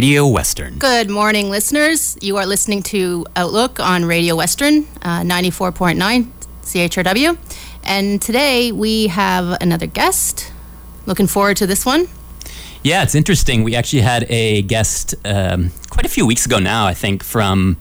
Radio Western. Good morning, listeners. You are listening to Outlook on Radio Western, uh, 94.9 CHRW. And today we have another guest. Looking forward to this one. Yeah, it's interesting. We actually had a guest um, quite a few weeks ago now, I think, from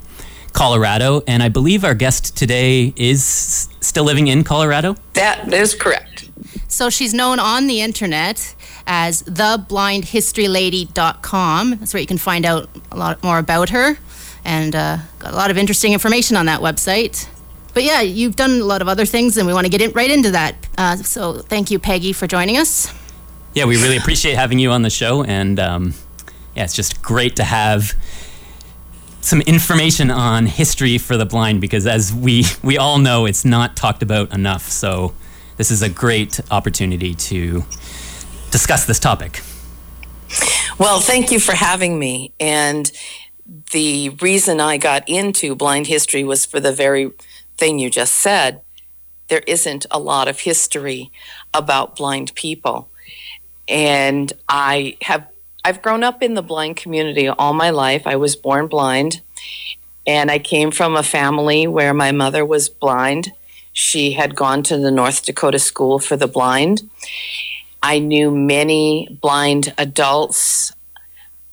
Colorado. And I believe our guest today is still living in Colorado. That is correct. So she's known on the internet as theblindhistorylady.com. That's where you can find out a lot more about her and uh, got a lot of interesting information on that website. But yeah, you've done a lot of other things, and we want to get in, right into that. Uh, so thank you, Peggy, for joining us. Yeah, we really appreciate having you on the show. And um, yeah, it's just great to have some information on history for the blind because, as we, we all know, it's not talked about enough. So this is a great opportunity to discuss this topic. Well, thank you for having me. And the reason I got into blind history was for the very thing you just said. There isn't a lot of history about blind people. And I have I've grown up in the blind community all my life. I was born blind and I came from a family where my mother was blind. She had gone to the North Dakota School for the Blind. I knew many blind adults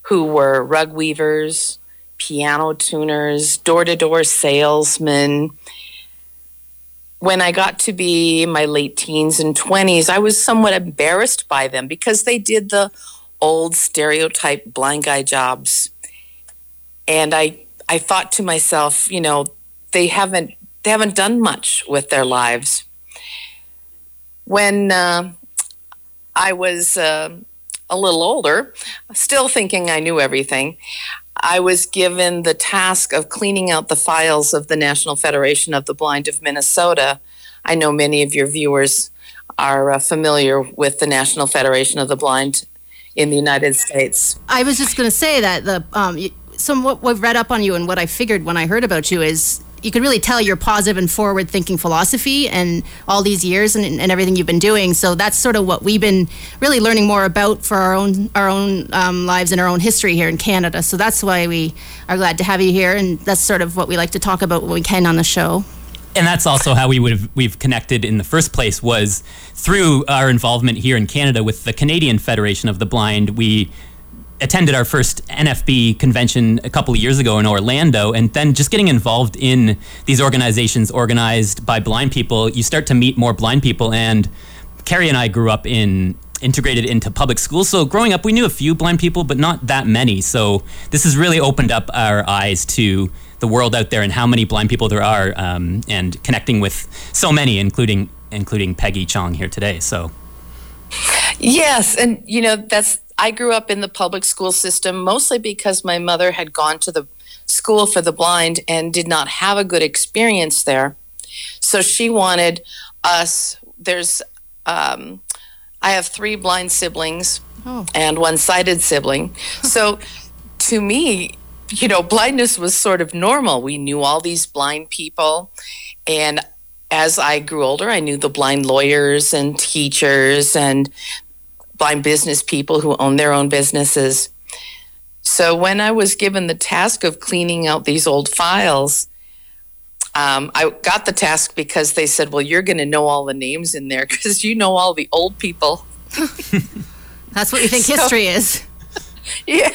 who were rug weavers, piano tuners, door to door salesmen. When I got to be my late teens and 20s, I was somewhat embarrassed by them because they did the old stereotype blind guy jobs. And I, I thought to myself, you know, they haven't they haven't done much with their lives. When uh, I was uh, a little older, still thinking I knew everything, I was given the task of cleaning out the files of the National Federation of the Blind of Minnesota. I know many of your viewers are uh, familiar with the National Federation of the Blind in the United States. I was just going to say that the um, some what we've read up on you and what I figured when I heard about you is you could really tell your positive and forward thinking philosophy and all these years and, and everything you've been doing. So that's sort of what we've been really learning more about for our own our own um, lives and our own history here in Canada. So that's why we are glad to have you here, and that's sort of what we like to talk about when we can on the show. and that's also how we would have we've connected in the first place was through our involvement here in Canada with the Canadian Federation of the Blind. We attended our first NFB convention a couple of years ago in Orlando, and then just getting involved in these organizations organized by blind people, you start to meet more blind people. And Carrie and I grew up in integrated into public schools. So growing up, we knew a few blind people, but not that many. So this has really opened up our eyes to the world out there and how many blind people there are, um, and connecting with so many, including including Peggy Chong here today. So Yes, and you know that's I grew up in the public school system mostly because my mother had gone to the school for the blind and did not have a good experience there. So she wanted us. There's, um, I have three blind siblings Oh. and one sighted sibling. So to me, you know, blindness was sort of normal. We knew all these blind people. And as I grew older, I knew the blind lawyers and teachers and blind business people who own their own businesses. So when I was given the task of cleaning out these old files, um, I got the task because they said, "Well, you're going to know all the names in there because you know all the old people." That's what you think So- history is. Yeah.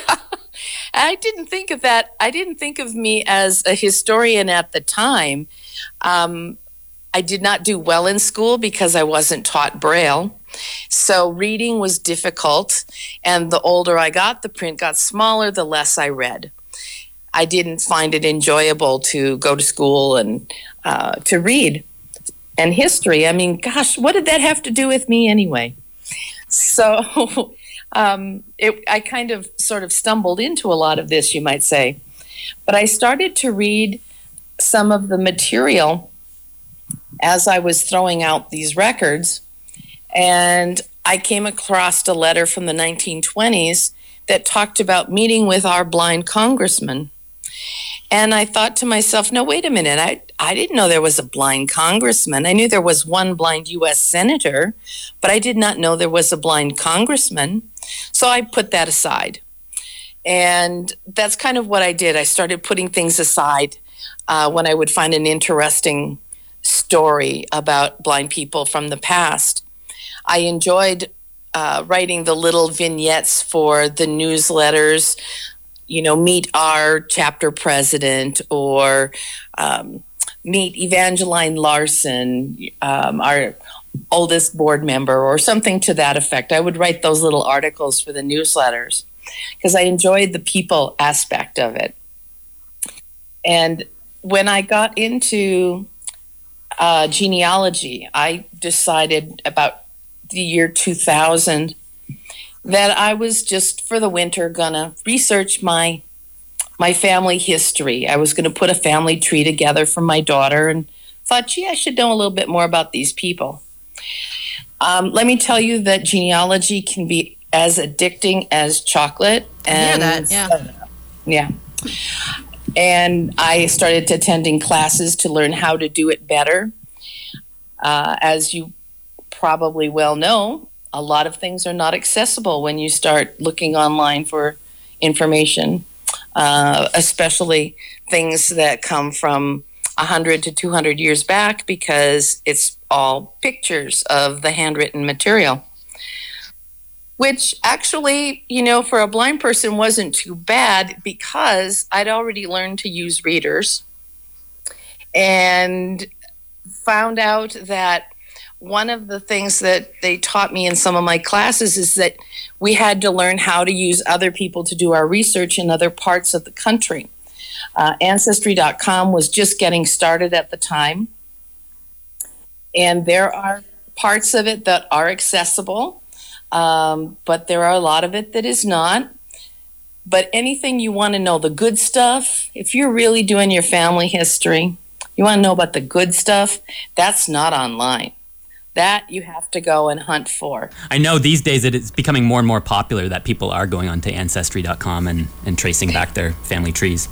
I didn't think of that. I didn't think of me as a historian at the time. Um, I did not do well in school because I wasn't taught Braille. So reading was difficult. And the older I got, the print got smaller, the less I read. I didn't find it enjoyable to go to school and uh, to read. and history. I mean, gosh, what did that have to do with me anyway? So um, it, I kind of sort of stumbled into a lot of this, you might say. But I started to read some of the material as I was throwing out these records, and I came across a letter from the 1920s that talked about meeting with our blind congressman. And I thought to myself, no, wait a minute. I, I didn't know there was a blind congressman. I knew there was one blind U.S. senator, but I did not know there was a blind congressman. So I put that aside. And that's kind of what I did. I started putting things aside uh, when I would find an interesting story about blind people from the past. I enjoyed uh, writing the little vignettes for the newsletters, you know, meet our chapter president or um, meet Evangeline Larson, um, our oldest board member, or something to that effect. I would write those little articles for the newsletters because I enjoyed the people aspect of it. And when I got into uh, genealogy, I decided about the year 2000 that I was just for the winter gonna research my my family history. I was gonna put a family tree together for my daughter and thought, gee, I should know a little bit more about these people. Um, let me tell you that genealogy can be as addicting as chocolate. And that, yeah. yeah. And I started attending classes to learn how to do it better. Uh, as you probably well know, a lot of things are not accessible when you start looking online for information, uh, especially things that come from 100 to 200 years back because it's all pictures of the handwritten material. Which actually, you know, for a blind person wasn't too bad because I'd already learned to use readers and found out that one of the things that they taught me in some of my classes is that we had to learn how to use other people to do our research in other parts of the country. Uh, Ancestry.com was just getting started at the time, and there are parts of it that are accessible, um, but there are a lot of it that is not. But anything you want to know, the good stuff, if you're really doing your family history, you want to know about the good stuff, that's not online that you have to go and hunt for. I know these days it is becoming more and more popular that people are going onto ancestry.com and, and tracing back their family trees.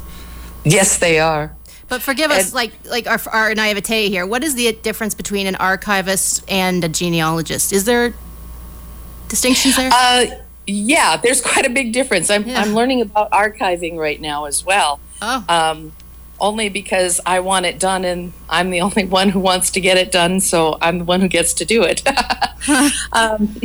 Yes, they are. But forgive us, and, like like our, our naivete here. What is the difference between an archivist and a genealogist? Is there distinctions there? Uh, yeah, there's quite a big difference. I'm, yeah. I'm learning about archiving right now as well. Oh. Um, only because I want it done and I'm the only one who wants to get it done, so I'm the one who gets to do it. um,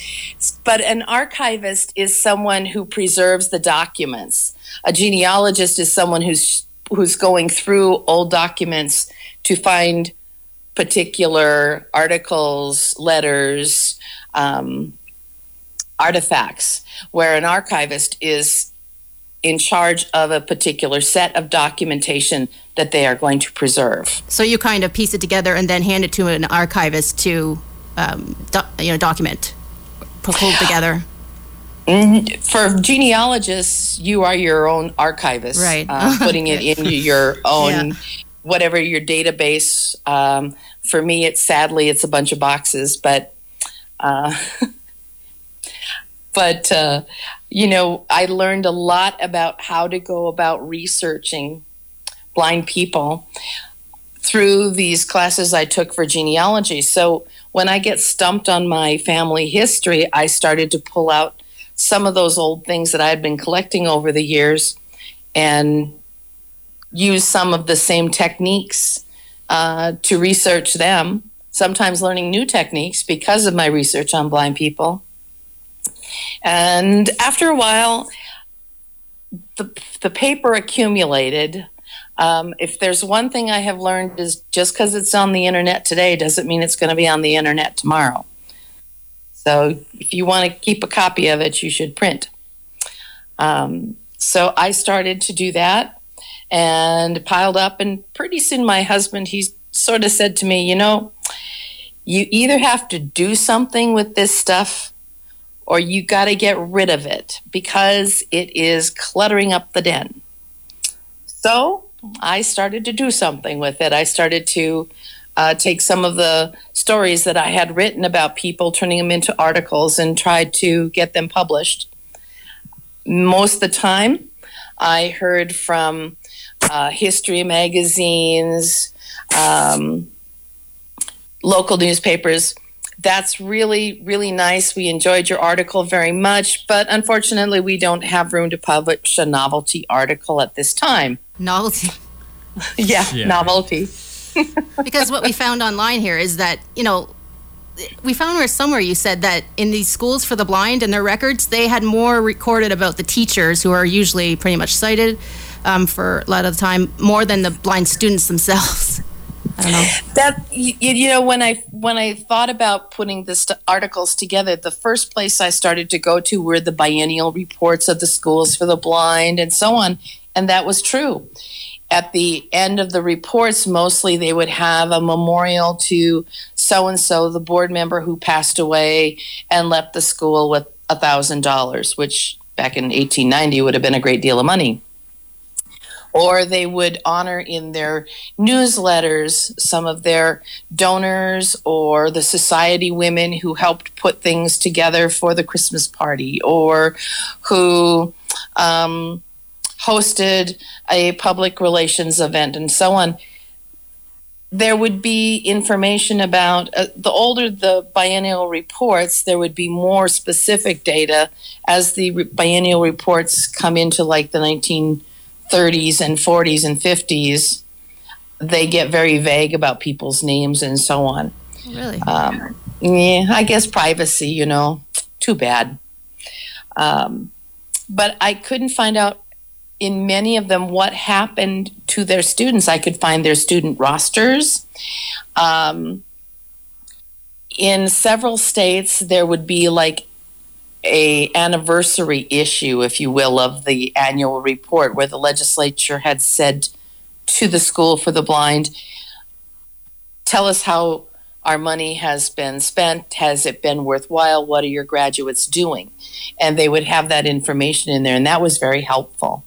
but an archivist is someone who preserves the documents. A genealogist is someone who's who's going through old documents to find particular articles, letters, um, artifacts, where an archivist is in charge of a particular set of documentation that they are going to preserve. So you kind of piece it together and then hand it to an archivist to, um, do, you know, document, pull together. Mm-hmm. For genealogists, you are your own archivist, right? Uh, putting it in your own, yeah. whatever your database. Um, for me, it's sadly it's a bunch of boxes, but. Uh, but uh, you know, I learned a lot about how to go about researching blind people through these classes I took for genealogy. So when I get stumped on my family history, I started to pull out some of those old things that I had been collecting over the years and use some of the same techniques uh, to research them, sometimes learning new techniques because of my research on blind people. And after a while, the, the paper accumulated. Um, if there's one thing I have learned is just because it's on the internet today doesn't mean it's going to be on the internet tomorrow. So if you want to keep a copy of it, you should print. Um, so I started to do that and piled up, and pretty soon my husband he sort of said to me, you know, you either have to do something with this stuff or you got to get rid of it because it is cluttering up the den. So I started to do something with it. I started to uh, take some of the stories that I had written about people, turning them into articles, and tried to get them published. Most of the time, I heard from uh, history magazines, um, local newspapers. That's really, really nice. We enjoyed your article very much, but unfortunately, we don't have room to publish a novelty article at this time. Novelty. yeah, Yeah. novelty. because what we found online here is that you know we found where somewhere you said that in these schools for the blind and their records they had more recorded about the teachers who are usually pretty much sighted um, for a lot of the time more than the blind students themselves i don't know. That you, you know when i when i thought about putting the st- articles together the first place i started to go to were the biennial reports of the schools for the blind and so on and that was true. At the end of the reports mostly they would have a memorial to so and so the board member who passed away and left the school with a thousand dollars which back in 1890 would have been a great deal of money or they would honor in their newsletters some of their donors or the society women who helped put things together for the Christmas party or who um, hosted a public relations event and so on. There would be information about uh, the older the biennial reports, there would be more specific data as the re- biennial reports come into like the 19 30s and 40s and 50s, they get very vague about people's names and so on. really Um, yeah, I guess privacy, you know, too bad. Um, but I couldn't find out in many of them what happened to their students. I could find their student rosters. Um, in several states, there would be like a anniversary issue, if you will, of the annual report where the legislature had said to the school for the blind, tell us how our money has been spent. Has it been worthwhile? What are your graduates doing? And they would have that information in there, and that was very helpful.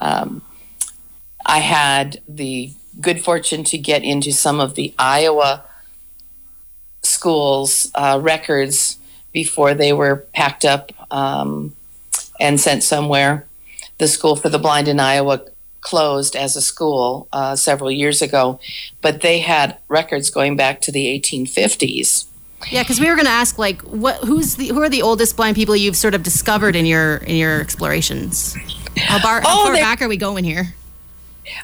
Um, I had the good fortune to get into some of the Iowa schools' uh, records before they were packed up um, and sent somewhere. The School for the Blind in Iowa closed as a school uh, several years ago, but they had records going back to the 1850s. yeah because we were going to ask like what who's the who are the oldest blind people you've sort of discovered in your in your explorations how, bar, how Oh, far they- back are we going here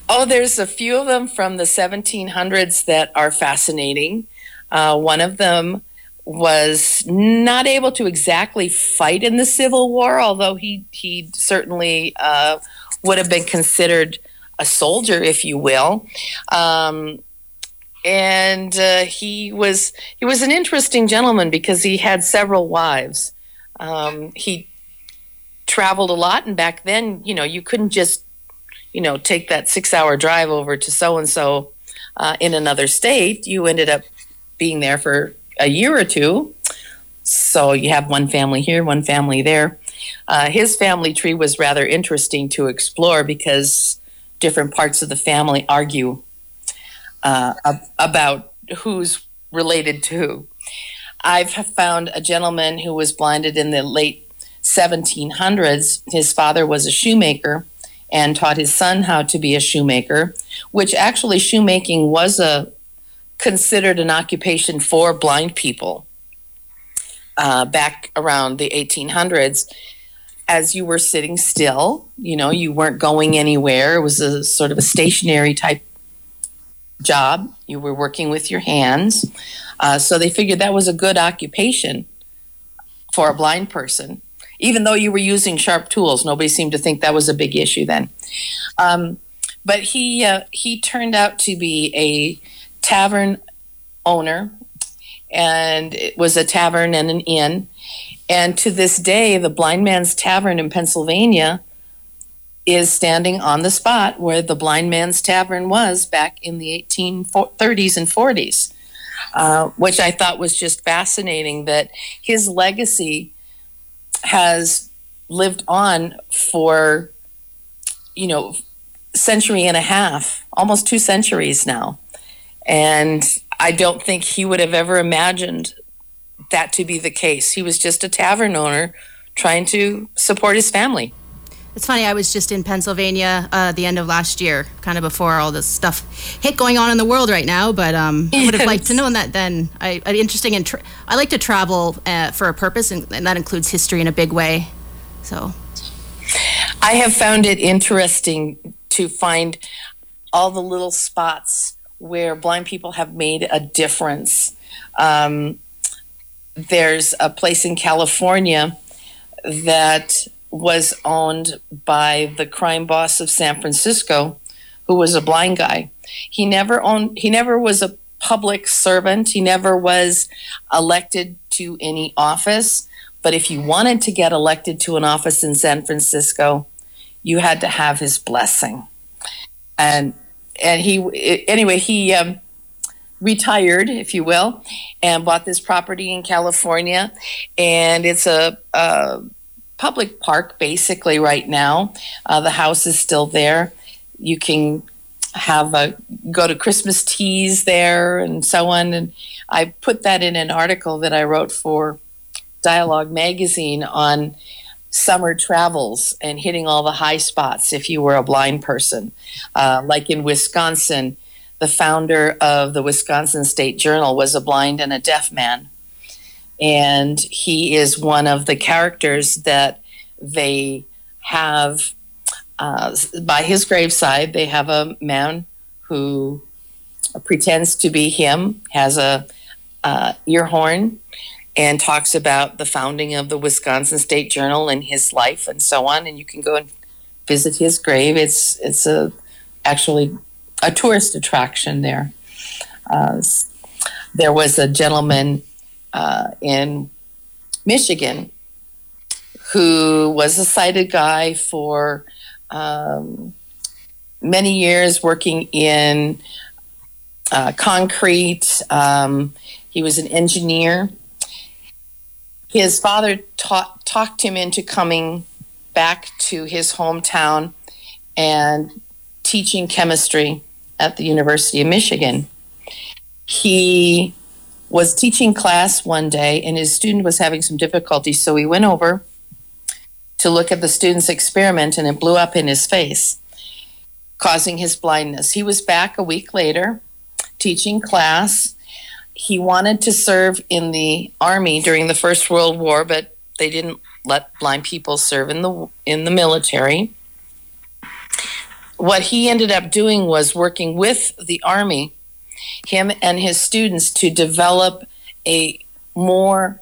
Oh, there's a few of them from the 1700s that are fascinating. Uh, one of them was not able to exactly fight in the Civil War, although he he certainly uh, would have been considered a soldier, if you will. Um, and uh, he was he was an interesting gentleman because he had several wives. Um, he traveled a lot, and back then, you know, you couldn't just you know, take that six hour drive over to so and so in another state, you ended up being there for a year or two. So you have one family here, one family there. Uh, his family tree was rather interesting to explore because different parts of the family argue uh, ab- about who's related to who. I've found a gentleman who was blinded in the late 1700s. His father was a shoemaker and taught his son how to be a shoemaker, which actually shoemaking was a considered an occupation for blind people uh, back around the 1800s. As you were sitting still, you know, you weren't going anywhere. It was a sort of a stationary type job. You were working with your hands. Uh, so they figured that was a good occupation for a blind person even though you were using sharp tools, nobody seemed to think that was a big issue then. Um, but he uh, he turned out to be a tavern owner, and it was a tavern and an inn. And to this day, the Blind Man's Tavern in Pennsylvania is standing on the spot where the Blind Man's Tavern was back in the 1830s and 40s, uh, which I thought was just fascinating that his legacy has lived on for, you know, century and a half, almost two centuries now. And I don't think he would have ever imagined that to be the case. He was just a tavern owner trying to support his family. It's funny. I was just in Pennsylvania uh, the end of last year, kind of before all this stuff hit going on in the world right now. But um, I would have liked to know that then. I, I interesting and tra- I like to travel uh, for a purpose, and, and that includes history in a big way. So, I have found it interesting to find all the little spots where blind people have made a difference. Um, there's a place in California that was owned by the crime boss of San Francisco, who was a blind guy. He never owned. He never was a public servant. He never was elected to any office. But if you wanted to get elected to an office in San Francisco, you had to have his blessing. And and he anyway he um, retired, if you will, and bought this property in California, and it's a, a public park basically right now. Uh, the house is still there. You can have a go to Christmas teas there and so on. And I put that in an article that I wrote for Dialogue Magazine on summer travels and hitting all the high spots if you were a blind person. Uh, like in Wisconsin, the founder of the Wisconsin State Journal was a blind and a deaf man. And he is one of the characters that they have uh, by his graveside. They have a man who pretends to be him, has a uh, ear horn, and talks about the founding of the Wisconsin State Journal and his life and so on. And you can go and visit his grave. It's it's a actually a tourist attraction there. Uh, there was a gentleman uh, in Michigan who was a sighted guy for um, many years working in uh, concrete. Um, he was an engineer. His father taught, talked him into coming back to his hometown and teaching chemistry at the University of Michigan. He was teaching class one day and his student was having some difficulty, so he went over to look at the student's experiment and it blew up in his face, causing his blindness. He was back a week later teaching class. He wanted to serve in the army during the First World War, but they didn't let blind people serve in the in the military. What he ended up doing was working with the Army, him and his students, to develop a more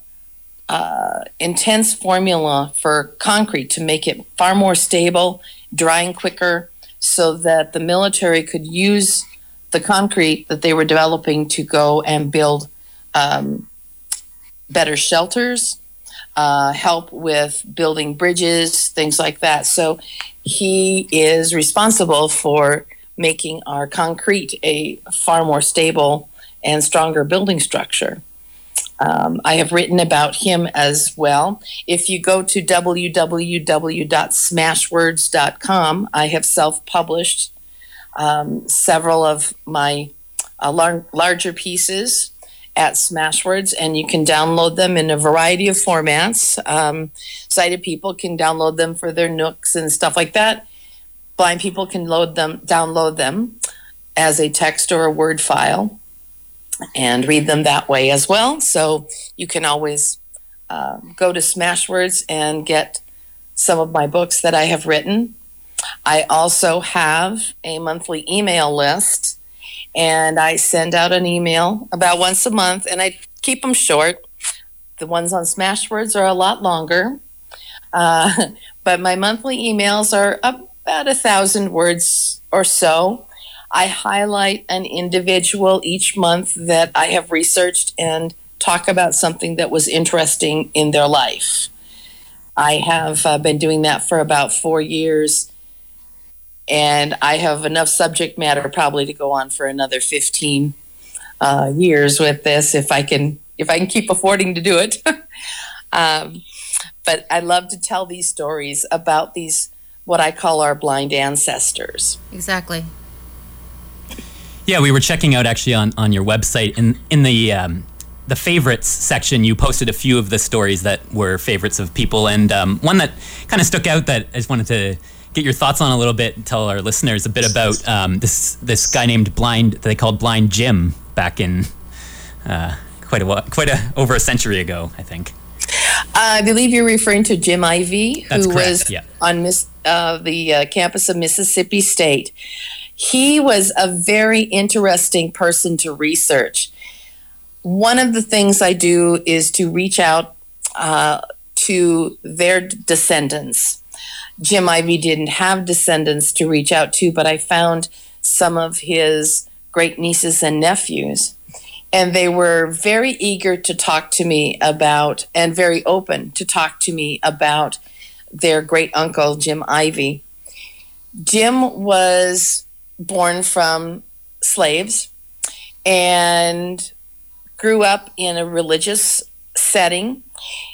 uh, intense formula for concrete to make it far more stable, drying quicker, so that the military could use the concrete that they were developing to go and build um, better shelters, uh, help with building bridges, things like that. So he is responsible for making our concrete a far more stable and stronger building structure. Um, I have written about him as well. If you go to www.smashwords.com, I have self published um, several of my uh, lar- larger pieces at Smashwords, and you can download them in a variety of formats. Um, sighted people can download them for their Nooks and stuff like that. Blind people can load them, download them as a text or a Word file, and read them that way as well. So you can always uh, go to Smashwords and get some of my books that I have written. I also have a monthly email list and I send out an email about once a month, and I keep them short. The ones on Smashwords are a lot longer, uh, but my monthly emails are about a thousand words or so. I highlight an individual each month that I have researched and talk about something that was interesting in their life. I have uh, been doing that for about four years and I have enough subject matter probably to go on for another 15 uh, years with this if I can if I can keep affording to do it. um, but I love to tell these stories about these what I call our blind ancestors. Exactly. Yeah, we were checking out actually on, on your website in in the um, the favorites section. You posted a few of the stories that were favorites of people, and um, one that kind of stuck out that I just wanted to get your thoughts on a little bit and tell our listeners a bit about um, this this guy named Blind that they called Blind Jim back in uh, quite a quite a over a century ago, I think. I believe you're referring to Jim Ivy, That's who was yeah. on Miss, uh, the uh, campus of Mississippi State. He was a very interesting person to research. One of the things I do is to reach out uh, to their descendants. Jim Ivy didn't have descendants to reach out to, but I found some of his great nieces and nephews. And they were very eager to talk to me about, and very open to talk to me about their great uncle, Jim Ivy. Jim was born from slaves and grew up in a religious setting.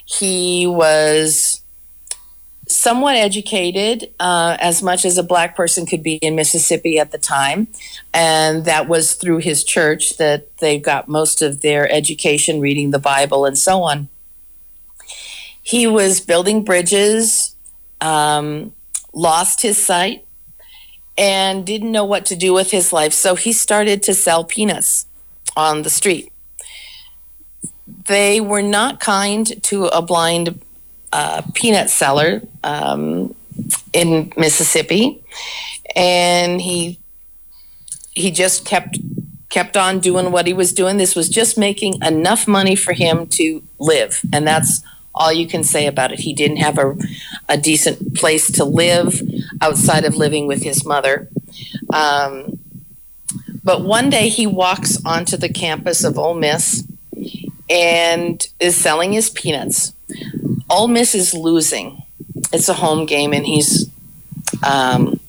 He was somewhat educated, uh, as much as a black person could be in Mississippi at the time. And that was through his church that they got most of their education, reading the Bible and so on. He was building bridges, um, lost his sight, and didn't know what to do with his life. So he started to sell peanuts on the street. They were not kind to a blind uh, peanut seller um, in Mississippi, and he he just kept kept on doing what he was doing. This was just making enough money for him to live, and that's all you can say about it. He didn't have a, a decent place to live outside of living with his mother. Um, but one day he walks onto the campus of Ole Miss and is selling his peanuts. Ole Miss is losing. It's a home game, and he's um,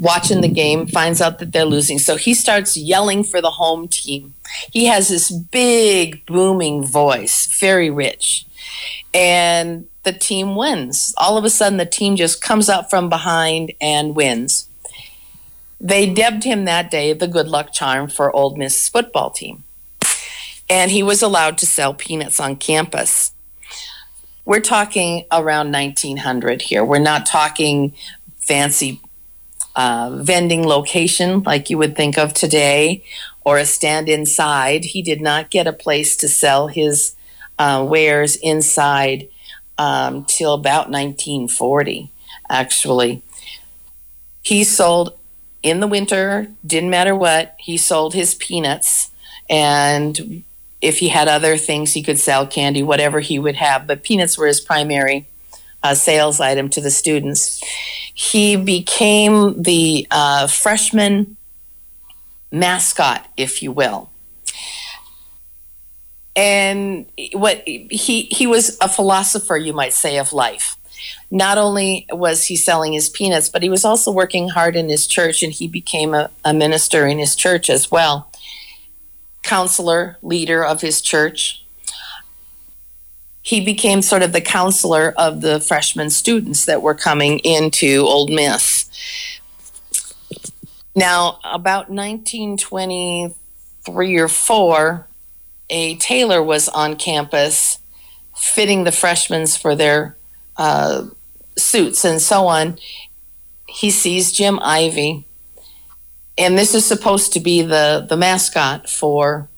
watching the game, finds out that they're losing. So he starts yelling for the home team. He has this big, booming voice, very rich. And the team wins. All of a sudden, the team just comes up from behind and wins. They dubbed him that day the good luck charm for Ole Miss football team. And he was allowed to sell peanuts on campus. We're talking around 1900 here. We're not talking fancy uh, vending location like you would think of today or a stand inside. He did not get a place to sell his uh, wares inside um, till about 1940, actually. He sold in the winter, didn't matter what, he sold his peanuts. And if he had other things, he could sell candy, whatever he would have. But peanuts were his primary uh, sales item to the students. He became the uh, freshman mascot, if you will. And what he he was a philosopher, you might say, of life. Not only was he selling his peanuts, but he was also working hard in his church, and he became a, a minister in his church as well. Counselor, leader of his church. He became sort of the counselor of the freshman students that were coming into Ole Miss. Now, about 1923 or 4, a tailor was on campus fitting the freshmen for their uh, suits and so on. He sees Jim Ivy, and this is supposed to be the, the mascot for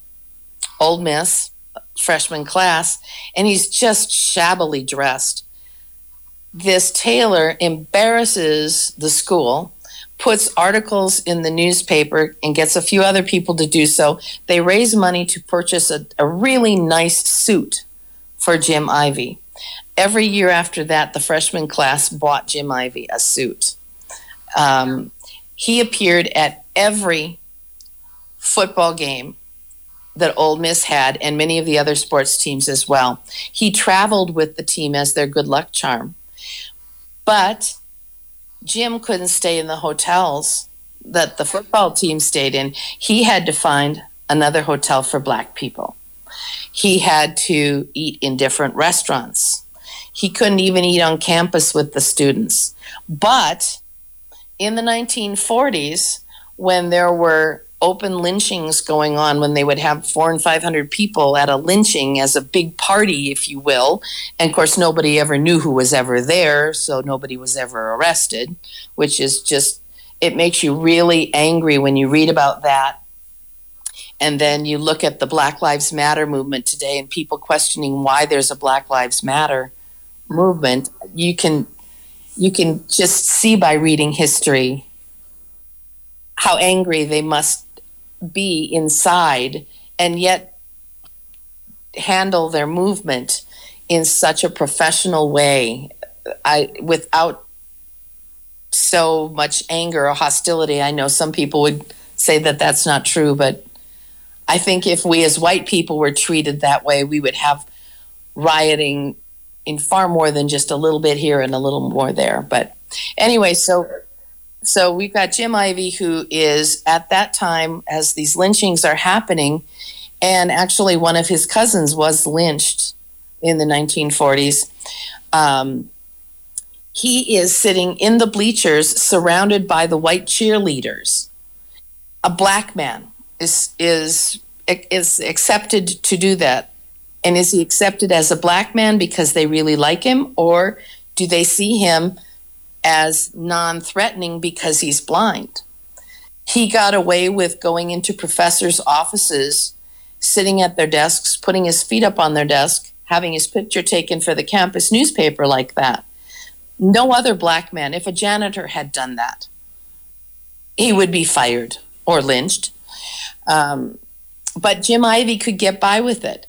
Ole Miss freshman class, and he's just shabbily dressed. This tailor embarrasses the school puts articles in the newspaper and gets a few other people to do so. They raise money to purchase a, a really nice suit for Jim Ivy. Every year after that, the freshman class bought Jim Ivy a suit. Um, he appeared at every football game that Ole Miss had and many of the other sports teams as well. He traveled with the team as their good luck charm. But Jim couldn't stay in the hotels that the football team stayed in. He had to find another hotel for black people. He had to eat in different restaurants. He couldn't even eat on campus with the students. But in the 1940s, when there were open lynchings going on when they would have four and 500 people at a lynching as a big party, if you will. And of course, nobody ever knew who was ever there, so nobody was ever arrested, which is just, it makes you really angry when you read about that. And then you look at the Black Lives Matter movement today and people questioning why there's a Black Lives Matter movement. You can you can just see by reading history how angry they must be inside and yet handle their movement in such a professional way I without so much anger or hostility. I know some people would say that that's not true, but I think if we as white people were treated that way, we would have rioting in far more than just a little bit here and a little more there. But anyway, so so we've got Jim Ivy, who is at that time, as these lynchings are happening, and actually one of his cousins was lynched in the 1940s. Um, he is sitting in the bleachers surrounded by the white cheerleaders. A black man is, is, is accepted to do that. And is he accepted as a black man because they really like him, or do they see him as non threatening because he's blind. He got away with going into professors' offices, sitting at their desks, putting his feet up on their desk, having his picture taken for the campus newspaper like that. No other black man, if a janitor had done that, he would be fired or lynched. Um, but Jim Ivy could get by with it.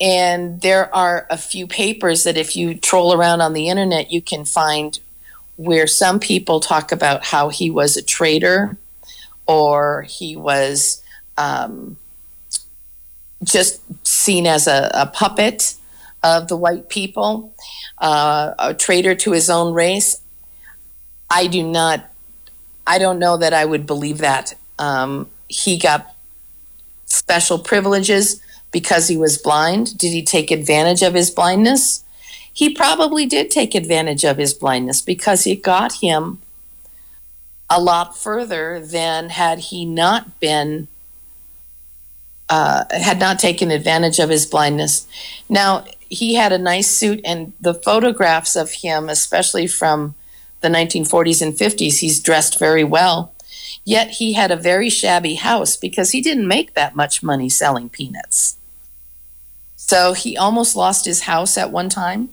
And there are a few papers that, if you troll around on the internet, you can find where some people talk about how he was a traitor or he was um, just seen as a, a, puppet of the white people, uh, a traitor to his own race. I do not, I don't know that I would believe that. Um, he got special privileges because he was blind. Did he take advantage of his blindness? He probably did take advantage of his blindness because it got him a lot further than had he not been uh, had not taken advantage of his blindness. Now he had a nice suit, and the photographs of him, especially from the 1940s and 50s, he's dressed very well. Yet he had a very shabby house because he didn't make that much money selling peanuts. So he almost lost his house at one time.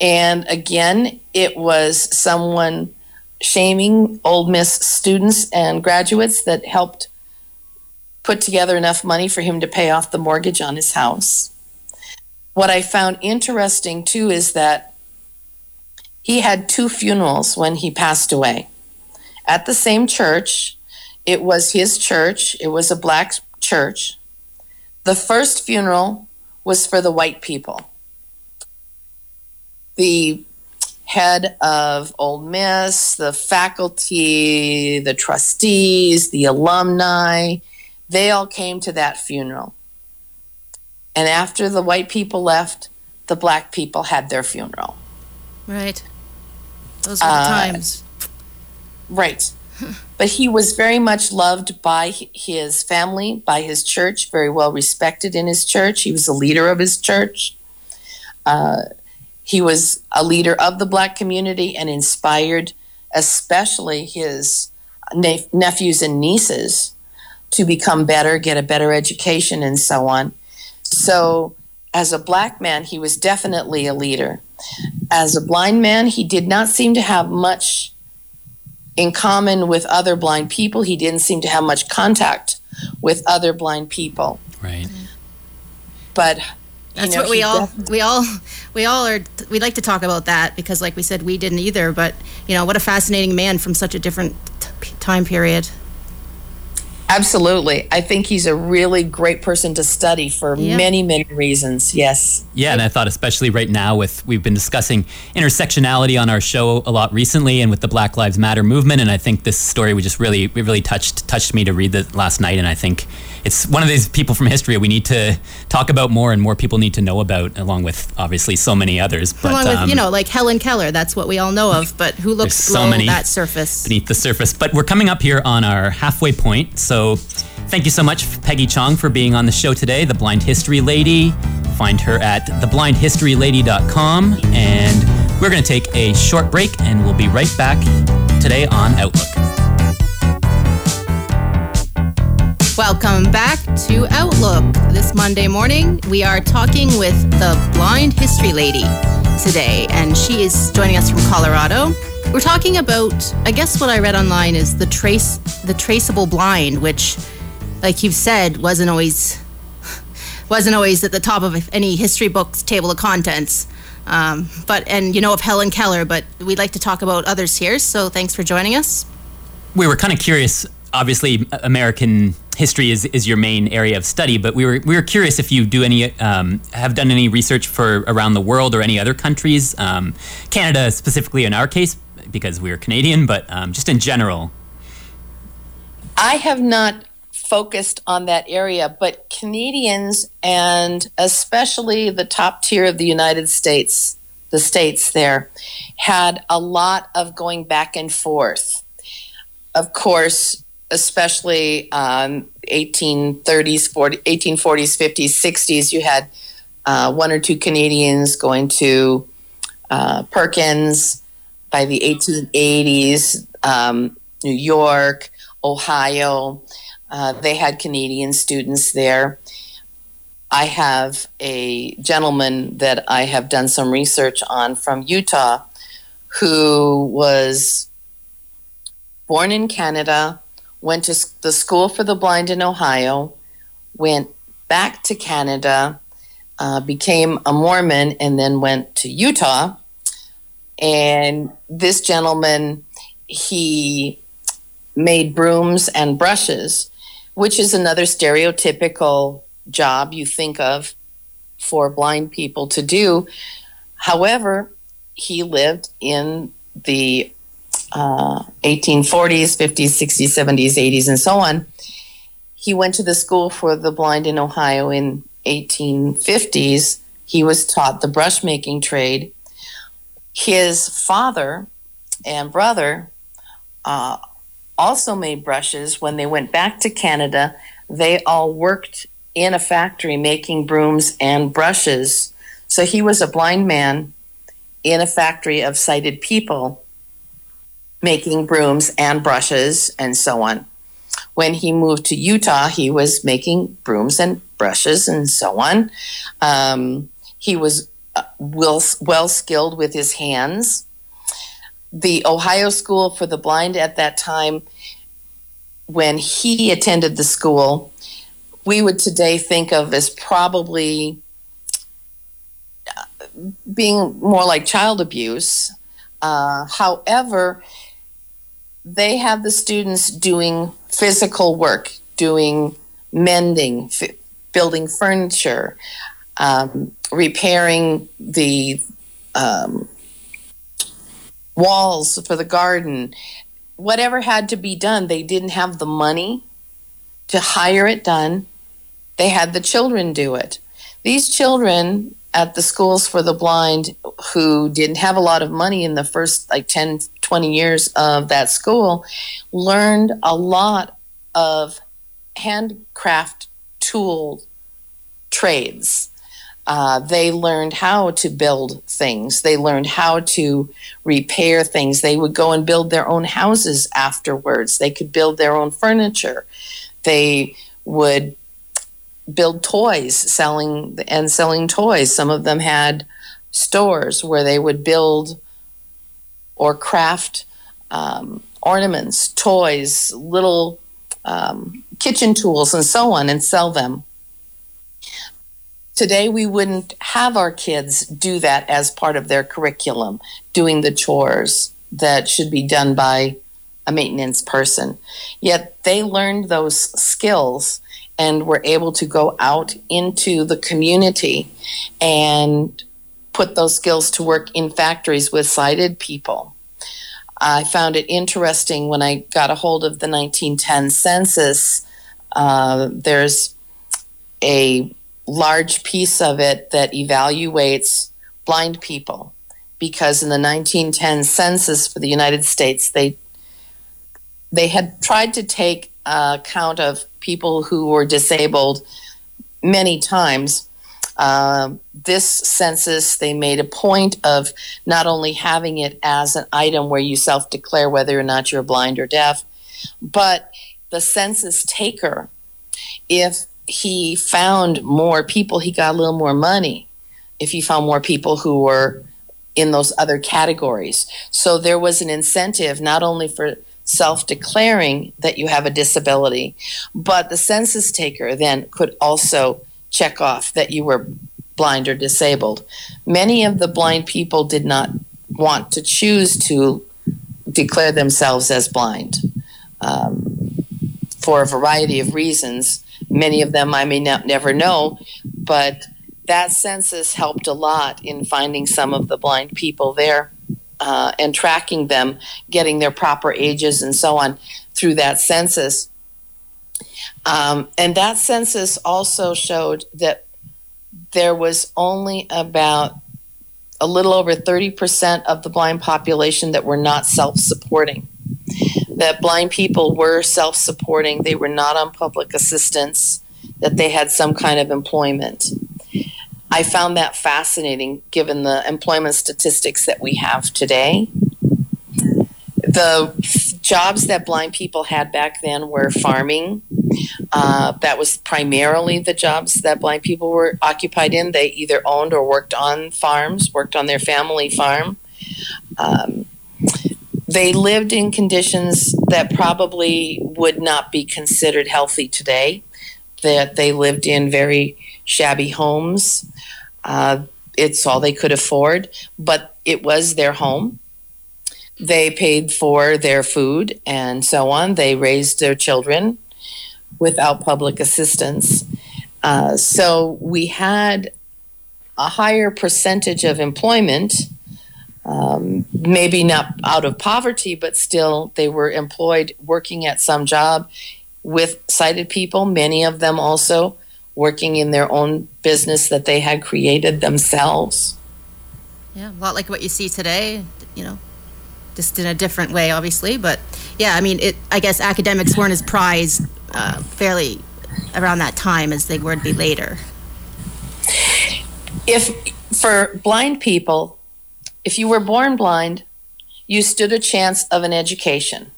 And again, it was someone shaming Ole Miss students and graduates that helped put together enough money for him to pay off the mortgage on his house. What I found interesting too is that he had two funerals when he passed away. At the same church, it was his church, it was a black church. The first funeral was for the white people the head of Ole Miss, the faculty, the trustees, the alumni, they all came to that funeral. And after the white people left, the black people had their funeral. Right. Those were the uh, times. Right. but he was very much loved by his family, by his church, very well respected in his church. He was a leader of his church. Uh, he was a leader of the black community and inspired especially his nephews and nieces to become better, get a better education, and so on. So, as a black man, he was definitely a leader. As a blind man, he did not seem to have much in common with other blind people. He didn't seem to have much contact with other blind people. Right. But that's know, what we all we all we all are we like to talk about that because like we said we didn't either but you know what a fascinating man from such a different t- time period Absolutely. I think he's a really great person to study for Yeah. many, many reasons. Yes. Yeah, and I thought especially right now with we've been discussing intersectionality on our show a lot recently, and with the Black Lives Matter movement, and I think this story we just really it really touched touched me to read it last night, and I think it's one of these people from history we need to talk about more, and more people need to know about, along with obviously so many others. But Along with, um, you know, like Helen Keller, that's what we all know of, but who looks so below many that surface? beneath the surface. But we're coming up here on our halfway point. So thank you so much, Peggy Chong, for being on the show today, the Blind History Lady. Find her at theblindhistorylady.com. And we're going to take a short break and we'll be right back today on Outlook. Welcome back to Outlook. This Monday morning, we are talking with the Blind History Lady today, and she is joining us from Colorado. We're talking about, I guess, what I read online is the trace, the traceable blind, which, like you've said, wasn't always wasn't always at the top of any history book's table of contents. Um, but and you know of Helen Keller, but we'd like to talk about others here. So thanks for joining us. We were kind of curious. Obviously, American history is, is your main area of study, but we were we were curious if you do any um, have done any research for around the world or any other countries, um, Canada specifically in our case because we are Canadian, but um, just in general. I have not focused on that area, but Canadians and especially the top tier of the United States, the states there, had a lot of going back and forth. Of course, especially um, 1830s, 40, 1840s, 50s, 60s, you had uh, one or two Canadians going to uh, Perkins. By the 1880s, um, New York, Ohio, uh, they had Canadian students there. I have a gentleman that I have done some research on from Utah who was born in Canada, went to the School for the Blind in Ohio, went back to Canada, uh, became a Mormon, and then went to Utah. And this gentleman, he made brooms and brushes, which is another stereotypical job you think of for blind people to do. However, he lived in the uh, 1840s, 50s, 60s, 70s, 80s, and so on. He went to the School for the Blind in Ohio in 1850s. He was taught the brush making trade. His father and brother uh, also made brushes. When they went back to Canada, they all worked in a factory making brooms and brushes. So he was a blind man in a factory of sighted people making brooms and brushes and so on. When he moved to Utah, he was making brooms and brushes and so on. Um, he was uh, well, well skilled with his hands. The Ohio School for the Blind at that time, when he attended the school, we would today think of as probably uh, being more like child abuse. Uh, however, they have the students doing physical work, doing mending, f- building furniture, um, repairing the um, walls for the garden. Whatever had to be done, they didn't have the money to hire it done. They had the children do it. These children at the schools for the blind who didn't have a lot of money in the first like 10, 20 years of that school learned a lot of handcraft tool trades. Uh, they learned how to build things. They learned how to repair things. They would go and build their own houses afterwards. They could build their own furniture. They would build toys, selling and selling toys. Some of them had stores where they would build or craft um, ornaments, toys, little um, kitchen tools, and so on, and sell them. Today, we wouldn't have our kids do that as part of their curriculum, doing the chores that should be done by a maintenance person. Yet they learned those skills and were able to go out into the community and put those skills to work in factories with sighted people. I found it interesting when I got a hold of the 1910 census. Uh, there's a large piece of it that evaluates blind people because in the 1910 census for the United States, they they had tried to take account of people who were disabled many times. Uh, this census, they made a point of not only having it as an item where you self declare whether or not you're blind or deaf, but the census taker, if he found more people, he got a little more money. If he found more people who were in those other categories. So there was an incentive not only for self declaring that you have a disability, but the census taker then could also check off that you were blind or disabled. Many of the blind people did not want to choose to declare themselves as blind um, for a variety of reasons. Many of them I may not, never know, but that census helped a lot in finding some of the blind people there uh, and tracking them, getting their proper ages and so on through that census. Um, and that census also showed that there was only about a little over 30% of the blind population that were not self supporting that blind people were self supporting, they were not on public assistance, that they had some kind of employment. I found that fascinating given the employment statistics that we have today. The jobs that blind people had back then were farming. Uh, that was primarily the jobs that blind people were occupied in. They either owned or worked on farms, worked on their family farm. Um, they lived in conditions that probably would not be considered healthy today, that they lived in very shabby homes. Uh, it's all they could afford, but it was their home. They paid for their food and so on. They raised their children without public assistance. Uh, so we had a higher percentage of employment um, maybe not out of poverty, but still they were employed working at some job with sighted people, many of them also working in their own business that they had created themselves. Yeah, a lot like what you see today, you know, just in a different way, obviously. But yeah, I mean, it. I guess academics weren't as prized uh, fairly around that time as they would be later. If for blind people, if you were born blind, you stood a chance of an education.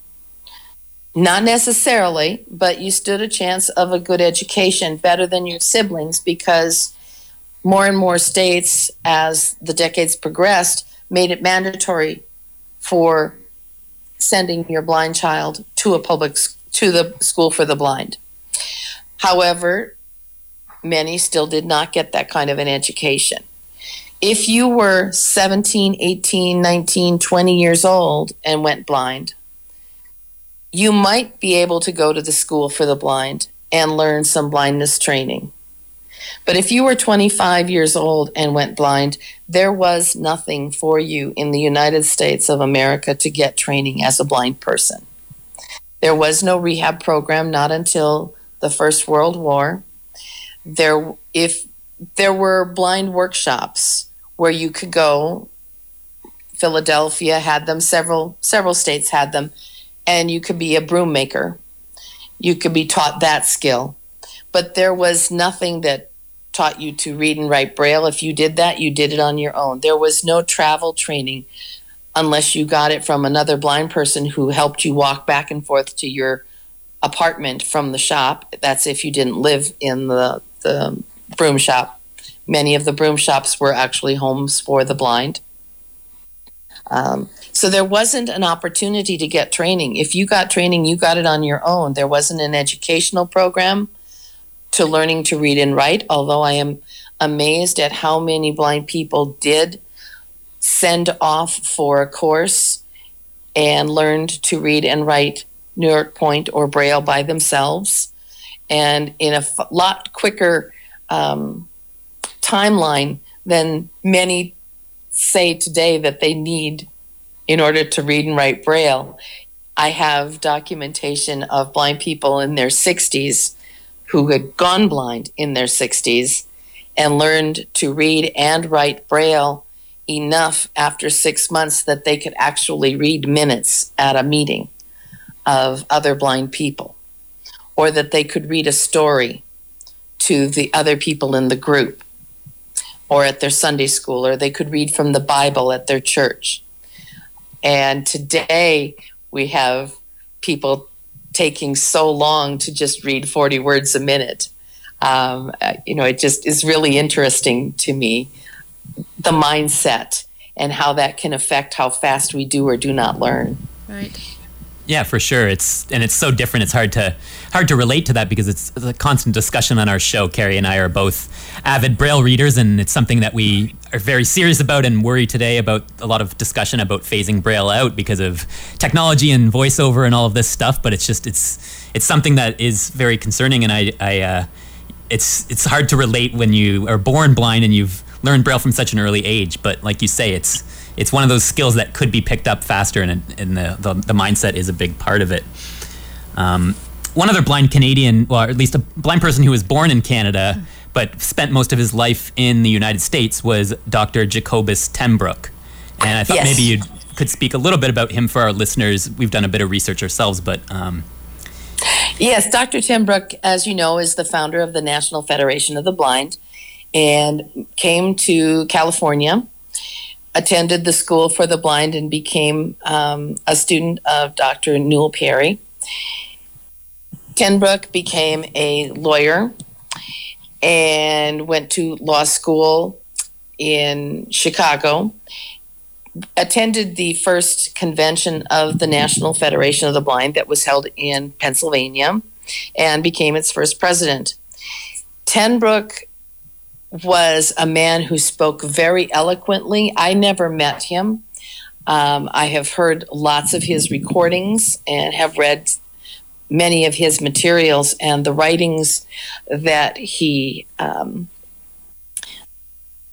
Not necessarily, but you stood a chance of a good education better than your siblings because more and more states, as the decades progressed, made it mandatory for sending your blind child to a public to the school for the blind. However, many still did not get that kind of an education if you were 17, 18, 19, 20 years old and went blind, you might be able to go to the school for the blind and learn some blindness training. But if you were 25 years old and went blind, there was nothing for you in the United States of America to get training as a blind person. There was no rehab program not until the First World War. There if there were blind workshops where you could go. Philadelphia had them. Several several states had them, and you could be a broom maker. You could be taught that skill, but there was nothing that taught you to read and write braille. If you did that, you did it on your own. There was no travel training unless you got it from another blind person who helped you walk back and forth to your apartment from the shop. That's if you didn't live in the, the broom shop. Many of the broom shops were actually homes for the blind. Um, so there wasn't an opportunity to get training. If you got training, you got it on your own. There wasn't an educational program to learning to read and write, although I am amazed at how many blind people did send off for a course and learned to read and write New York Point or Braille by themselves, and in a f- lot quicker um, timeline than many say today that they need in order to read and write Braille. I have documentation of blind people in their 60s who had gone blind in their 60s and learned to read and write Braille enough after six months that they could actually read minutes at a meeting of other blind people, or that they could read a story to the other people in the group, or at their Sunday school, or they could read from the Bible at their church. And today we have people taking so long to just read 40 words a minute. Um, uh, you know, it just is really interesting to me the mindset and how that can affect how fast we do or do not learn. Right. Yeah, for sure. It's and it's so different. It's hard to hard to relate to that because it's a constant discussion on our show. Carrie and I are both avid Braille readers, and it's something that we are very serious about and worry today about a lot of discussion about phasing Braille out because of technology and voiceover and all of this stuff. But it's just it's it's something that is very concerning, and I I uh, it's it's hard to relate when you are born blind and you've learned Braille from such an early age. But like you say, it's it's one of those skills that could be picked up faster, and, and the, the, the mindset is a big part of it. Um, one other blind Canadian, well, at least a blind person who was born in Canada but spent most of his life in the United States was Dr. Jacobus tenBroek. And I thought Yes. maybe you could speak a little bit about him for our listeners. We've done a bit of research ourselves, but um, Yes, Dr. tenBroek, as you know, is the founder of the National Federation of the Blind and came to California, attended the School for the Blind, and became um, a student of Dr. Newell Perry. tenBroek became a lawyer and went to law school in Chicago. Attended the first convention of the National Federation of the Blind that was held in Pennsylvania and became its first president. tenBroek was a man who spoke very eloquently. I never met him. Um, I have heard lots of his recordings and have read many of his materials and the writings that he um,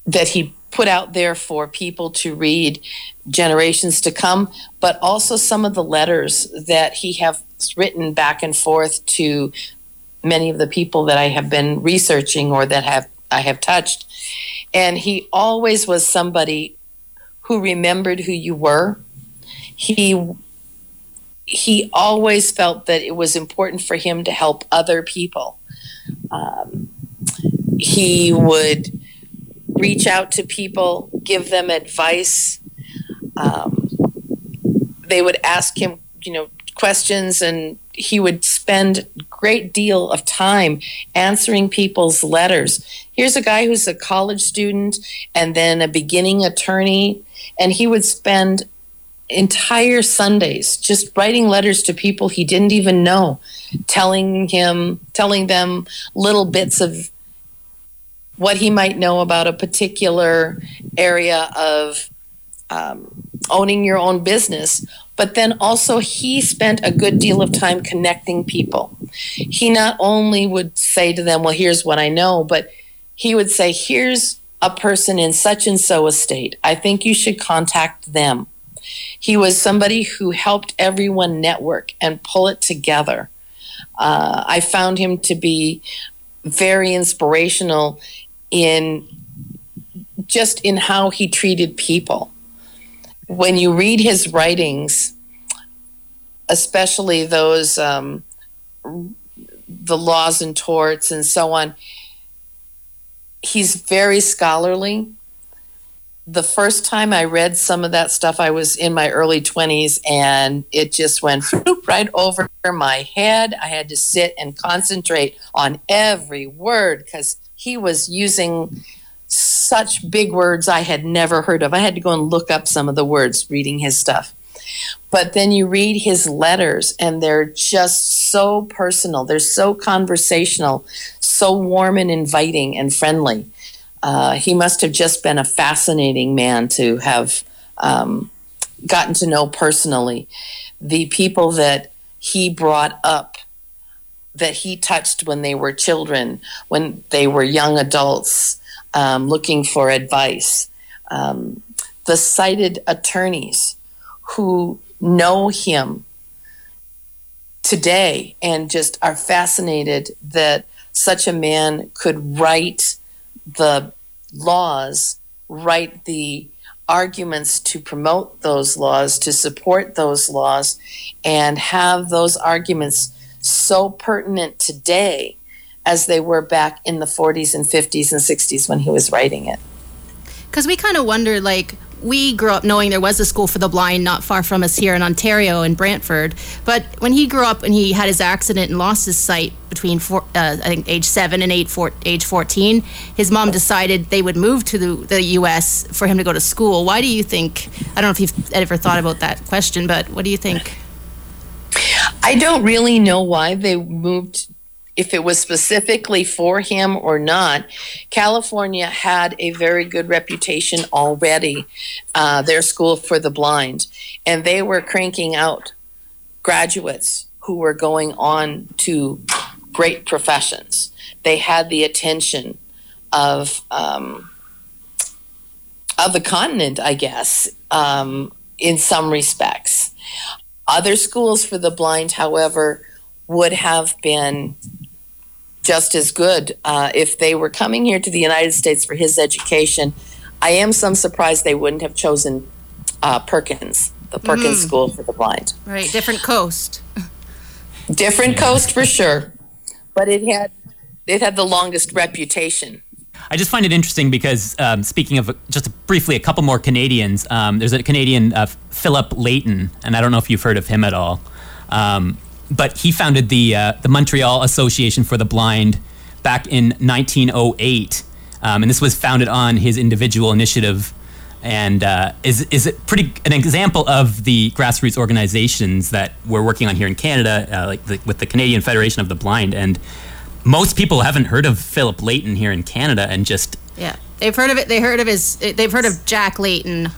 that he put out there for people to read generations to come but also some of the letters that he have written back and forth to many of the people that I have been researching or that have I have touched. And he always was somebody who remembered who you were. He he always felt that it was important for him to help other people. Um, he would reach out to people, give them advice. Um, they would ask him, you know, questions, and he would spend great deal of time answering people's letters. Here's a guy who's a college student and then a beginning attorney, and he would spend entire Sundays just writing letters to people he didn't even know, telling him, telling them little bits of what he might know about a particular area of um, owning your own business. But then also, he spent a good deal of time connecting people. He not only would say to them, Well, here's what I know, but he would say, Here's a person in such and so a state. I think you should contact them. He was somebody who helped everyone network and pull it together. Uh, I found him to be very inspirational in just in how he treated people. When you read his writings, especially those um, the laws and torts and so on, he's very scholarly the first time I read some of that stuff, I was in my early 20s and it just went right over my head. I had to sit and concentrate on every word because he was using such big words I had never heard of. I had to go and look up some of the words reading his stuff. But then you read his letters and they're just so personal, they're so conversational, so warm and inviting and friendly uh, he must have just been a fascinating man to have um, gotten to know personally, the people that he brought up, that he touched when they were children, when they were young adults um, looking for advice, um, the cited attorneys who know him today and just are fascinated that such a man could write the laws, write the arguments to promote those laws, to support those laws, and have those arguments so pertinent today as they were back in the 40s and 50s and 60s when he was writing it. Because we kind of wonder, like, we grew up knowing there was a school for the blind not far from us here in Ontario in Brantford. But when he grew up and he had his accident and lost his sight between four, uh, I think age seven and eight, four, age 14, his mom decided they would move to the, the U.S. for him to go to school. Why do you think? I don't know if you've ever thought about that question, but what do you think? I don't really know why they moved if it was specifically for him or not, California had a very good reputation already, uh, their school for the blind, and they were cranking out graduates who were going on to great professions. They had the attention of um, of the continent, I guess, um, in some respects. Other schools for the blind, however, would have been just as good uh, if they were coming here to the United States for his education. I am some surprised they wouldn't have chosen uh, Perkins, the Perkins mm. School for the Blind. Right, different coast. Different coast for sure, but it had it had the longest reputation. I just find it interesting because um, speaking of just briefly a couple more Canadians, um, there's a Canadian uh, Philip Layton, and I don't know if you've heard of him at all. Um, but he founded the uh, the Montreal Association for the Blind back in 1908, um, and this was founded on his individual initiative, and uh, is is pretty an example of the grassroots organizations that we're working on here in Canada, uh, like the, with the Canadian Federation of the Blind, and most people haven't heard of Philip Layton here in Canada, and just yeah. They've heard of it. They heard of his. They've heard of Jack Layton,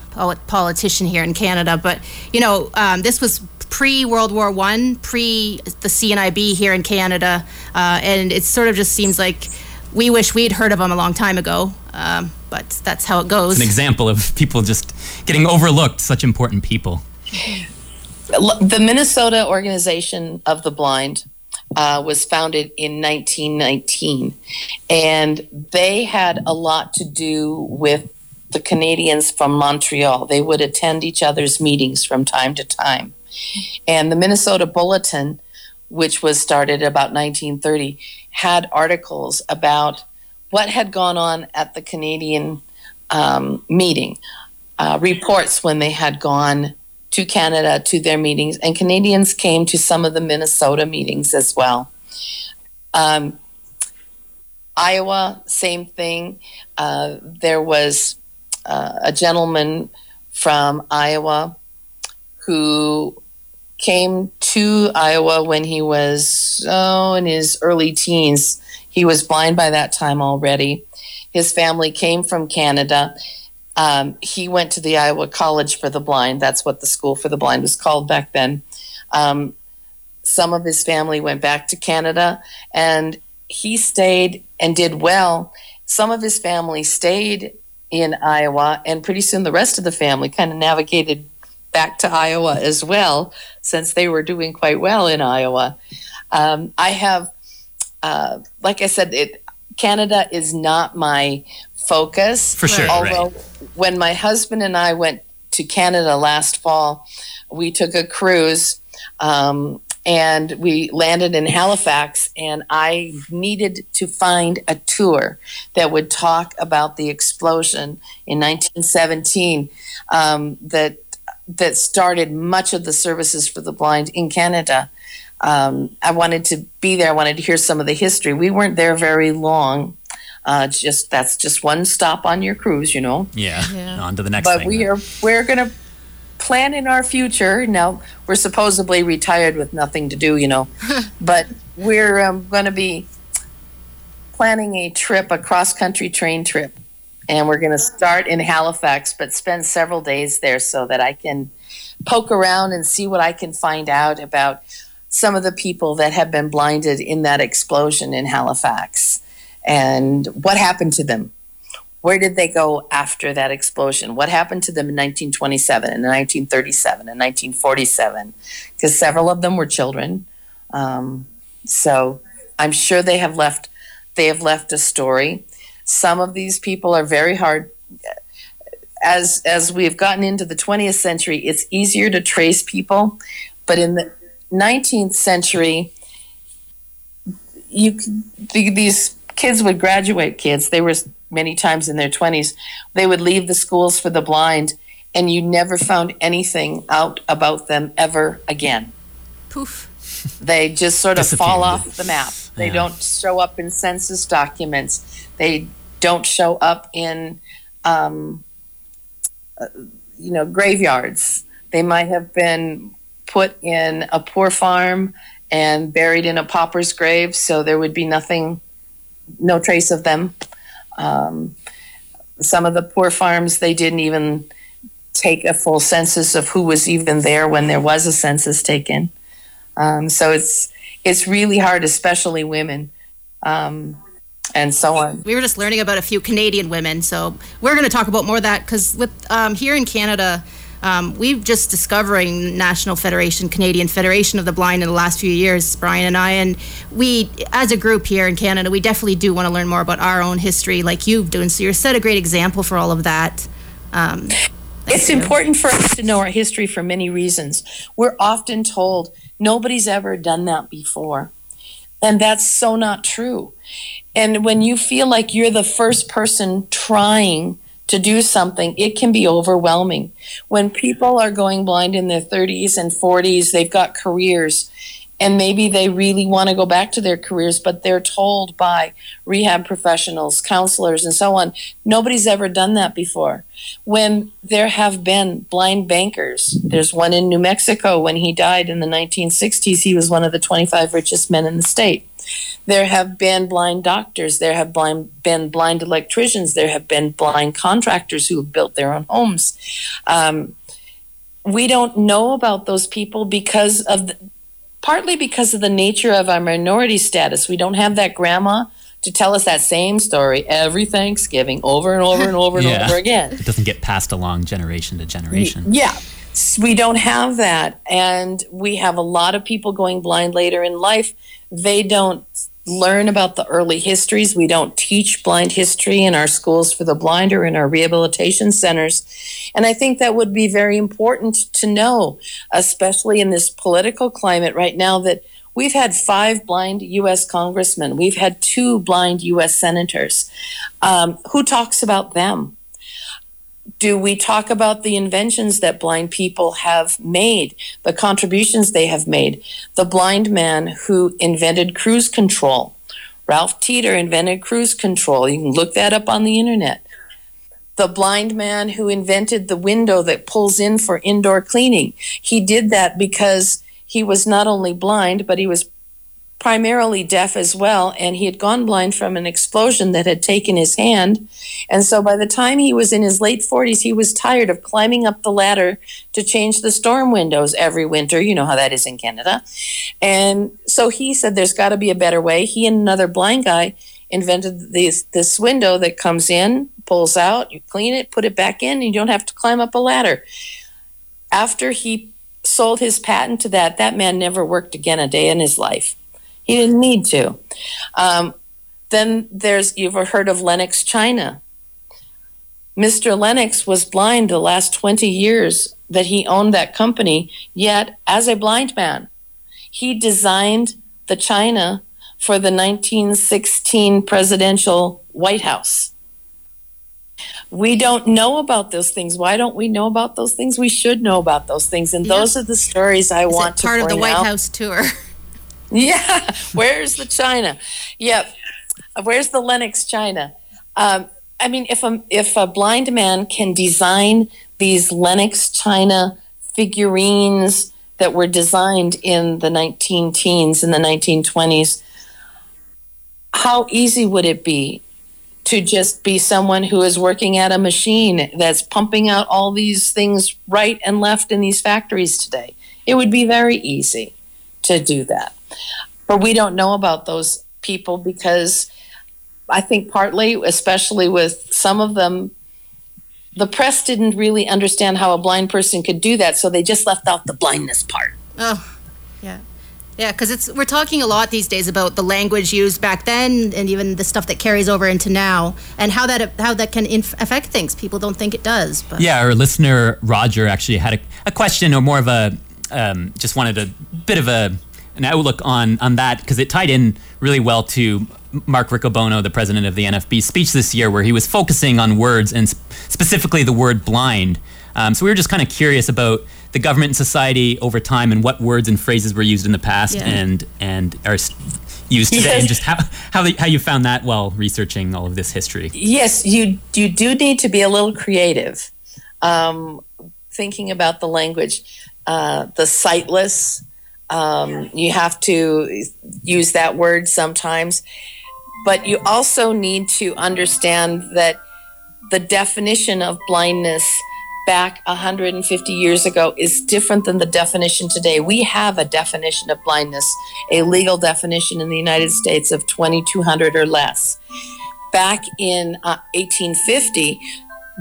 politician here in Canada. But you know, um, this was pre World War One, pre the CNIB here in Canada, uh, and it sort of just seems like we wish we'd heard of them a long time ago. Um, but that's how it goes. It's an example of people just getting overlooked, such important people. The Minnesota Organization of the Blind uh, was founded in 1919, and they had a lot to do with the Canadians from Montreal. They would attend each other's meetings from time to time. And the Minnesota Bulletin, which was started about 1930, had articles about what had gone on at the Canadian um, meeting, uh, reports when they had gone to Canada to their meetings, and Canadians came to some of the Minnesota meetings as well. Um, Iowa, same thing. Uh, there was uh, a gentleman from Iowa who came to Iowa when he was oh in his early teens. He was blind by that time already. His family came from Canada. Um, he went to the Iowa College for the Blind. That's what the school for the blind was called back then. Um, some of his family went back to Canada, and he stayed and did well. Some of his family stayed in Iowa, and pretty soon the rest of the family kind of navigated back to Iowa as well, since they were doing quite well in Iowa. Um, I have, uh, like I said, it, Canada is not my focus. For sure. Although, right. when my husband and I went to Canada last fall, we took a cruise. Um, and we landed in Halifax, and I needed to find a tour that would talk about the explosion in 1917 um, that that started much of the services for the blind in Canada. Um, I wanted to be there. I wanted to hear some of the history. We weren't there very long. Uh, just that's just one stop on your cruise, you know. Yeah. yeah. On to the next. But thing, we are we're gonna plan in our future. Now we're supposedly retired with nothing to do, you know, but we're um, going to be planning a trip, a cross country train trip and we're going to start in Halifax, but spend several days there so that I can poke around and see what I can find out about some of the people that have been blinded in that explosion in Halifax and what happened to them. Where did they go after that explosion? What happened to them in 1927 and 1937 and 1947? Because several of them were children. Um, so I'm sure they have left they have left a story. Some of these people are very hard as as we've gotten into the 20th century, it's easier to trace people, but in the 19th century, you the, these kids would graduate. Kids, they were many times in their 20s. They would leave the schools for the blind, and you never found anything out about them ever again. Poof. They just sort of fall off the map. They yeah. don't show up in census documents. They don't show up in um, uh, you know, graveyards. They might have been put in a poor farm and buried in a pauper's grave, so there would be nothing, no trace of them. Um, some of the poor farms, they didn't even take a full census of who was even there when there was a census taken. Um, so it's it's really hard, especially women. Um, and so on. We were just learning about a few Canadian women, so we're going to talk about more of that because with um, here in Canada. Um, we've just discovering National Federation, Canadian Federation of the Blind in the last few years, Brian and I, and we, as a group here in Canada, we definitely do want to learn more about our own history, like you've done. So you're set a great example for all of that. Um, it's you. important for us to know our history for many reasons. We're often told nobody's ever done that before, and that's so not true. And when you feel like you're the first person trying to do something, it can be overwhelming. When people are going blind in their 30s and 40s, they've got careers and maybe they really want to go back to their careers, but they're told by rehab professionals, counselors, and so on, nobody's ever done that before. When there have been blind bankers, there's one in New Mexico when he died in the 1960s, he was one of the 25 richest men in the state. There have been blind doctors. There have blind, been blind electricians. There have been blind contractors who have built their own homes. Um, we don't know about those people because of the, partly because of the nature of our minority status. We don't have that grandma to tell us that same story every Thanksgiving over and over and over and yeah. over again. It doesn't get passed along generation to generation. Yeah. We don't have that. And we have a lot of people going blind later in life they don't learn about the early histories. We don't teach blind history in our schools for the blind or in our rehabilitation centers. And I think that would be very important to know, especially in this political climate right now that we've had five blind U.S. congressmen, we've had two blind U.S. senators. Um, who talks about them? Do we talk about the inventions that blind people have made, the contributions they have made? The blind man who invented cruise control. Ralph Teetor invented cruise control. You can look that up on the internet. The blind man who invented the window that pulls in for indoor cleaning. He did that because he was not only blind, but he was primarily deaf as well, and he had gone blind from an explosion that had taken his hand. And so by the time he was in his late 40s, he was tired of climbing up the ladder to change the storm windows every winter. You know how that is in Canada. And so he said, There's got to be a better way. He and another blind guy invented this, this window that comes in, pulls out, you clean it, put it back in, and you don't have to climb up a ladder. After he sold his patent to that, that man never worked again a day in his life. He didn't need to. Um, then there's, you've heard of Lenox China. Mr. Lenox was blind the last 20 years that he owned that company, yet, as a blind man, he designed the China for the 1916 presidential White House. We don't know about those things. Why don't we know about those things? We should know about those things. And those are the stories I Is want to tell you part of the White out. House tour. Yeah, where's the China? Yep, where's the Lenox China? Um, I mean, if a if a blind man can design these Lenox China figurines that were designed in the 19 teens in the 1920s, how easy would it be to just be someone who is working at a machine that's pumping out all these things right and left in these factories today. It would be very easy to do that. But we don't know about those people because I think partly, especially with some of them, the press didn't really understand how a blind person could do that, so they just left out the blindness part. Oh, yeah. Yeah, because it's we're talking a lot these days about the language used back then, and even the stuff that carries over into now, and how that how that can inf- affect things. People don't think it does. But. Yeah, our listener Roger actually had a, a question, or more of a um, just wanted a bit of a an outlook on on that because it tied in really well to Mark Riccobono, the president of the NFB, speech this year, where he was focusing on words and sp- specifically the word blind. Um, so we were just kind of curious about the government and society over time and what words and phrases were used in the past Yeah. and and are used today, Yes. and just how how, how you found that while researching all of this history. Yes, you you do need to be a little creative, um, thinking about the language, uh, the sightless. Um, You have to use that word sometimes, but you also need to understand that the definition of blindness back 150 years ago is different than the definition today. We have a definition of blindness, a legal definition in the United States of 2200 or less back in uh, 1850,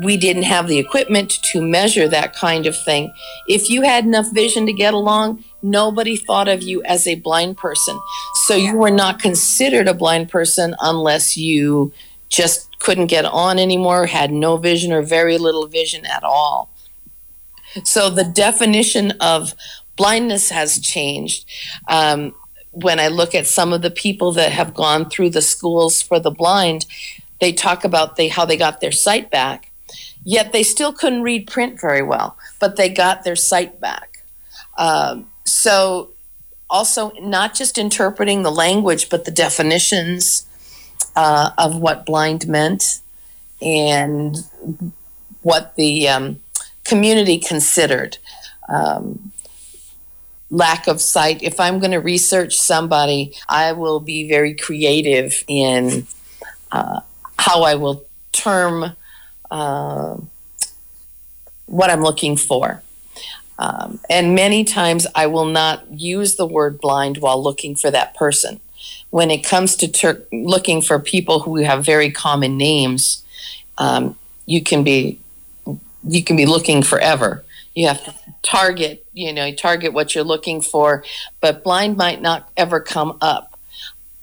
we didn't have the equipment to measure that kind of thing. If you had enough vision to get along, nobody thought of you as a blind person. So you were not considered a blind person unless you just couldn't get on anymore, had no vision or very little vision at all. So the definition of blindness has changed. Um, when I look at some of the people that have gone through the schools for the blind, they talk about they how they got their sight back. Yet they still couldn't read print very well, but they got their sight back. Um, so also not just interpreting the language, but the definitions uh, of what blind meant and what the um, community considered. Um, lack of sight. If I'm going to research somebody, I will be very creative in uh, how I will term uh, what I'm looking for. Um, and many times I will not use the word blind while looking for that person. When it comes to ter- looking for people who have very common names, um, you can be you can be looking forever. You have to target, you know, target what you're looking for, but blind might not ever come up.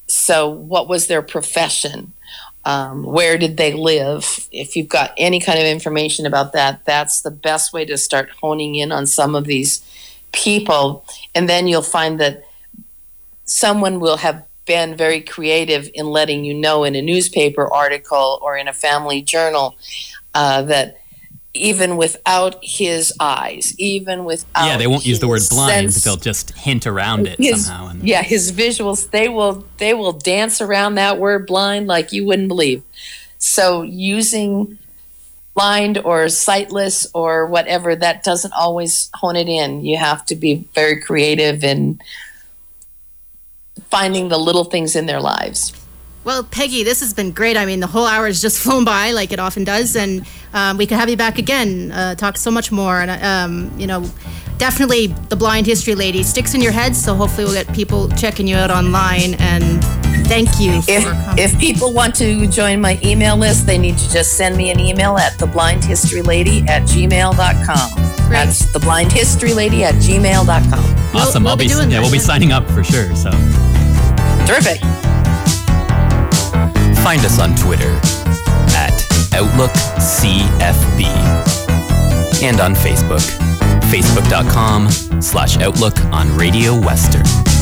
So, what was their profession? Um, where did they live? If you've got any kind of information about that, that's the best way to start honing in on some of these people. And then you'll find that someone will have been very creative in letting you know in a newspaper article or in a family journal uh, that even without his eyes, even without yeah, they won't use the word blind; sense- they'll just hint around it his- somehow. And yeah, his visuals they will they will dance around that word blind like you wouldn't believe. So using blind or sightless or whatever that doesn't always hone it in. You have to be very creative in finding the little things in their lives. Well, Peggy, this has been great. I mean, the whole hour has just flown by like it often does, and um, we could have you back again, uh, talk so much more. And um, you know, definitely the blind history lady sticks in your head. So hopefully, we'll get people checking you out online. And thank you for If coming. if people want to join my email list, they need to just send me an email at theblindhistorylady at gmail.com. That's theblindhistorylady at gmail.com. We'll- awesome! we'll I'll be be, doing yeah, that, we'll be signing up for sure. So Terrific. Find us on Twitter at OutlookCFB and on Facebook, facebook.com slash Outlook on Radio Western.